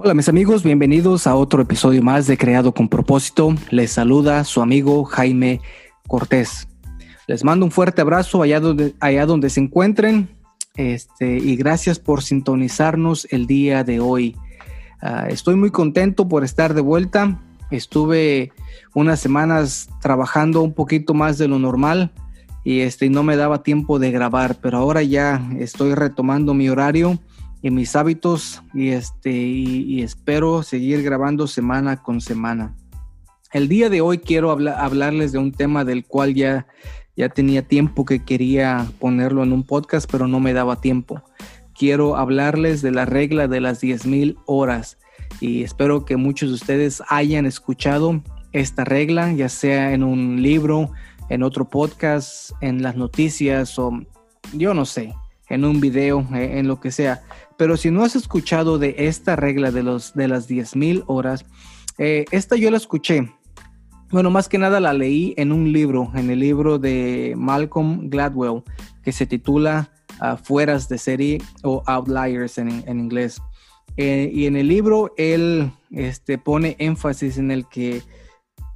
Hola mis amigos, bienvenidos a otro episodio más de Creado con propósito. Les saluda su amigo Jaime Cortés. Les mando un fuerte abrazo allá donde, allá donde se encuentren este, y gracias por sintonizarnos el día de hoy. Ah, estoy muy contento por estar de vuelta. Estuve unas semanas trabajando un poquito más de lo normal y este, no me daba tiempo de grabar, pero ahora ya estoy retomando mi horario y mis hábitos y, este, y, espero seguir grabando semana con semana. El día de hoy quiero hablarles de un tema del cual ya, ya tenía tiempo que quería ponerlo en un podcast, pero no me daba tiempo. Quiero hablarles de la regla de las 10.000 horas y espero que muchos de ustedes hayan escuchado esta regla, ya sea en un libro, en otro podcast, en las noticias o yo no sé, en un video, eh, en lo que sea. Pero si no has escuchado de esta regla de, los, de las 10.000 horas, eh, esta yo la escuché. Bueno, más que nada la leí en un libro, en el libro de Malcolm Gladwell, que se titula uh, Fueras de serie o Outliers en, en inglés. Eh, y en el libro él este, pone énfasis en el que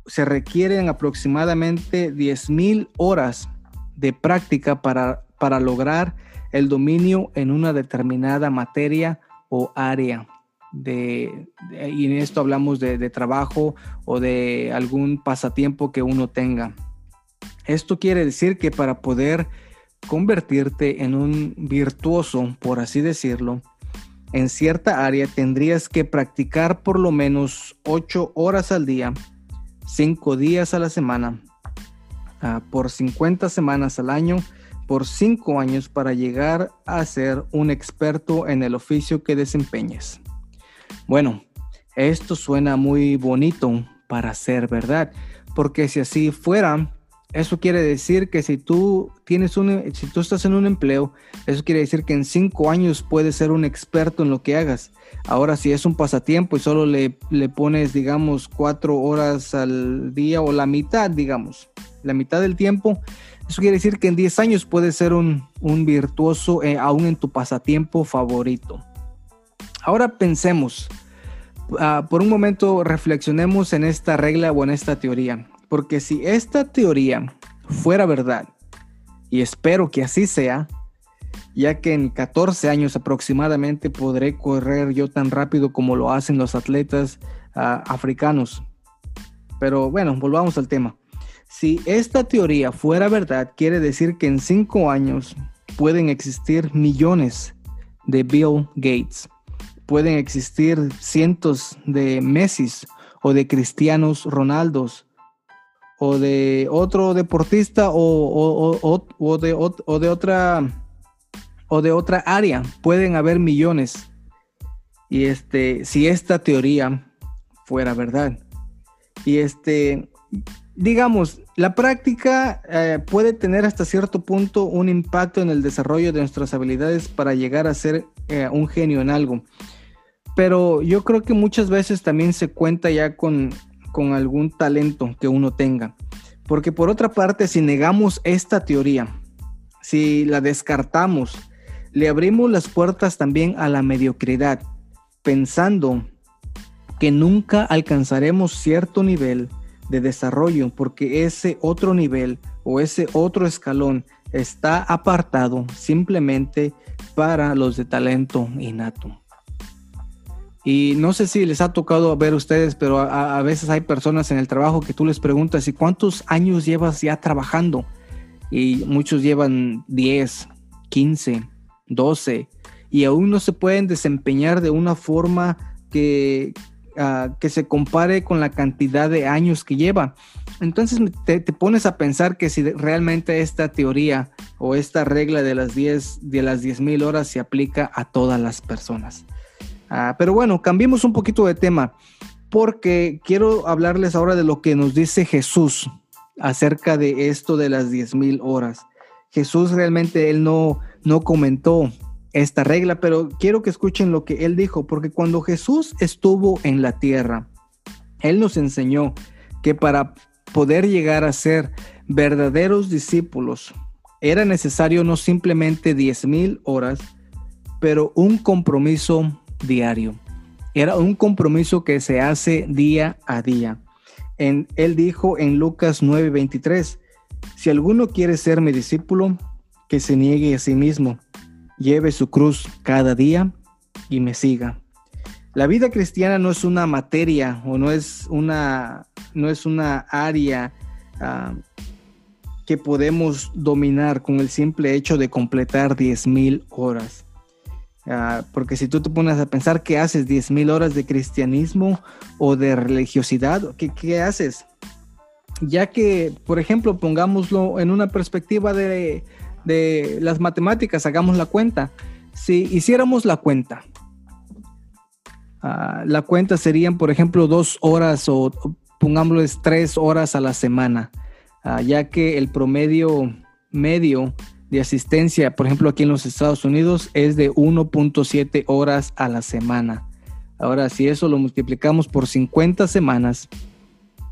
se requieren aproximadamente 10.000 horas de práctica para, para lograr el dominio en una determinada materia o área. De, y en esto hablamos de, trabajo o de algún pasatiempo que uno tenga. Esto quiere decir que para poder convertirte en un virtuoso, por así decirlo, en cierta área tendrías que practicar por lo menos 8 horas al día, 5 días a la semana, ah, por 50 semanas al año por cinco años para llegar a ser un experto en el oficio que desempeñes. Bueno, esto suena muy bonito para ser verdad, porque si así fuera, eso quiere decir que si tú tienes un, si tú estás en un empleo, eso quiere decir que en cinco años puedes ser un experto en lo que hagas. Ahora, si es un pasatiempo y solo le, le pones, digamos, cuatro horas al día o la mitad, digamos, la mitad del tiempo, eso quiere decir que en 10 años puedes ser un, virtuoso eh, aún en tu pasatiempo favorito. Ahora pensemos, ah, por un momento reflexionemos en esta regla o en esta teoría, porque si esta teoría fuera verdad, y espero que así sea, ya que en 14 años aproximadamente podré correr yo tan rápido como lo hacen los atletas ah, africanos. Pero bueno, volvamos al tema. Si esta teoría fuera verdad, quiere decir que en cinco años pueden existir millones de Bill Gates, pueden existir cientos de Messi o de Cristianos Ronaldos o de otro deportista o, de, o de otra o de otra área. Pueden haber millones. Y este, si esta teoría fuera verdad. Y este, digamos, la práctica eh, puede tener hasta cierto punto un impacto en el desarrollo de nuestras habilidades para llegar a ser eh, un genio en algo. Pero yo creo que muchas veces también se cuenta ya con, con algún talento que uno tenga. Porque por otra parte, si negamos esta teoría, si la descartamos, le abrimos las puertas también a la mediocridad, pensando que nunca alcanzaremos cierto nivel de desarrollo porque ese otro nivel o ese otro escalón está apartado simplemente para los de talento innato. Y no sé si les ha tocado ver ustedes, pero a, veces hay personas en el trabajo que tú les preguntas, ¿y cuántos años llevas ya trabajando? Y muchos llevan 10, 15, 12, y aún no se pueden desempeñar de una forma que, Ah, que se compare con la cantidad de años que lleva. Entonces te, pones a pensar que si realmente esta teoría o esta regla de las 10 de las mil horas se aplica a todas las personas. Ah, pero bueno, cambiemos un poquito de tema porque quiero hablarles ahora de lo que nos dice Jesús acerca de esto de las mil horas. Jesús realmente él no no comentó esta regla, pero quiero que escuchen lo que él dijo, porque cuando Jesús estuvo en la tierra, él nos enseñó que para poder llegar a ser verdaderos discípulos era necesario no simplemente 10 mil horas, pero un compromiso diario. Era un compromiso que se hace día a día. En, él dijo en Lucas 9:23, si alguno quiere ser mi discípulo, que se niegue a sí mismo, lleve su cruz cada día y me siga. La vida cristiana no es una materia o no es una, no es una área ah, que podemos dominar con el simple hecho de completar 10.000 horas. Ah, porque si tú te pones a pensar que haces 10.000 horas de cristianismo o de religiosidad, ¿qué, ¿qué, haces? Ya que, por ejemplo, pongámoslo en una perspectiva de, de las matemáticas, hagamos la cuenta. Si hiciéramos la cuenta, uh, la cuenta serían, por ejemplo, dos horas o pongámosles tres horas a la semana, uh, ya que el promedio medio de asistencia, por ejemplo, aquí en los Estados Unidos es de 1.7 horas a la semana. Ahora, si eso lo multiplicamos por 50 semanas,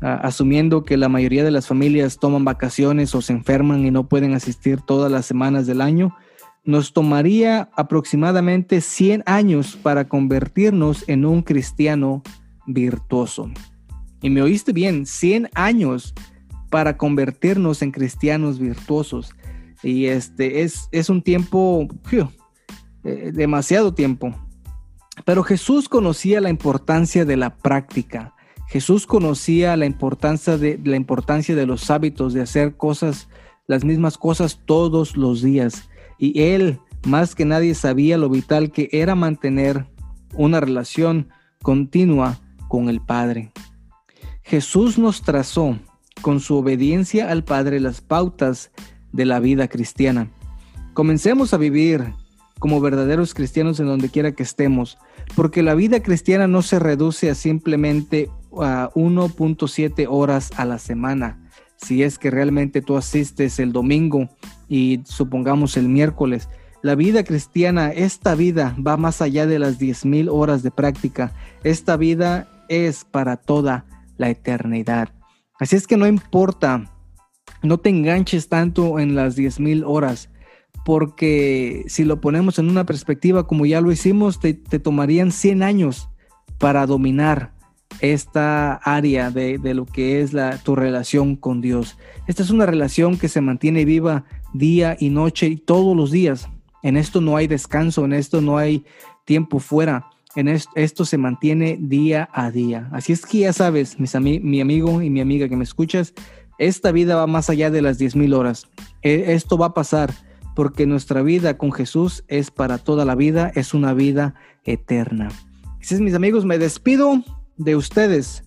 asumiendo que la mayoría de las familias toman vacaciones o se enferman y no pueden asistir todas las semanas del año, nos tomaría aproximadamente 100 años para convertirnos en un cristiano virtuoso. Y me oíste bien, 100 años para convertirnos en cristianos virtuosos. Y este es, es un tiempo, eh, demasiado tiempo. Pero Jesús conocía la importancia de la práctica. Jesús conocía la importancia de, la importancia de los hábitos, de hacer cosas, las mismas cosas todos los días. Y él, más que nadie, sabía lo vital que era mantener una relación continua con el Padre. Jesús nos trazó con su obediencia al Padre las pautas de la vida cristiana. Comencemos a vivir como verdaderos cristianos en donde quiera que estemos, porque la vida cristiana no se reduce a simplemente a 1.7 horas a la semana. Si es que realmente tú asistes el domingo y supongamos el miércoles, la vida cristiana, esta vida va más allá de las 10.000 horas de práctica. Esta vida es para toda la eternidad. Así es que no importa, no te enganches tanto en las 10.000 horas, porque si lo ponemos en una perspectiva como ya lo hicimos, te, te tomarían 100 años para dominar esta área de, lo que es la, tu relación con Dios. Esta es una relación que se mantiene viva día y noche y todos los días. En esto no hay descanso, en esto no hay tiempo fuera. En esto, se mantiene día a día. Así es que ya sabes, mis mi amigo y mi amiga que me escuchas, esta vida va más allá de las 10.000 horas. E, esto va a pasar porque nuestra vida con Jesús es para toda la vida, es una vida eterna. Así es, mis amigos, me despido de ustedes.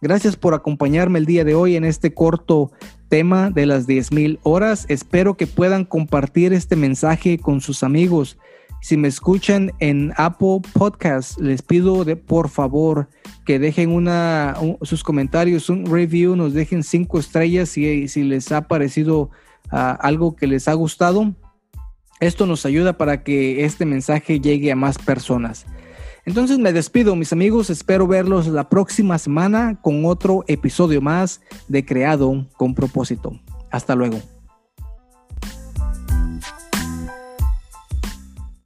Gracias por acompañarme el día de hoy en este corto tema de las 10.000 horas. Espero que puedan compartir este mensaje con sus amigos. Si me escuchan en Apple Podcast, les pido por favor que dejen una, sus comentarios, un review, nos dejen cinco estrellas si, si les ha parecido ah, algo que les ha gustado. Esto nos ayuda para que este mensaje llegue a más personas. Entonces me despido, mis amigos. Espero verlos la próxima semana con otro episodio más de Creado con propósito. Hasta luego.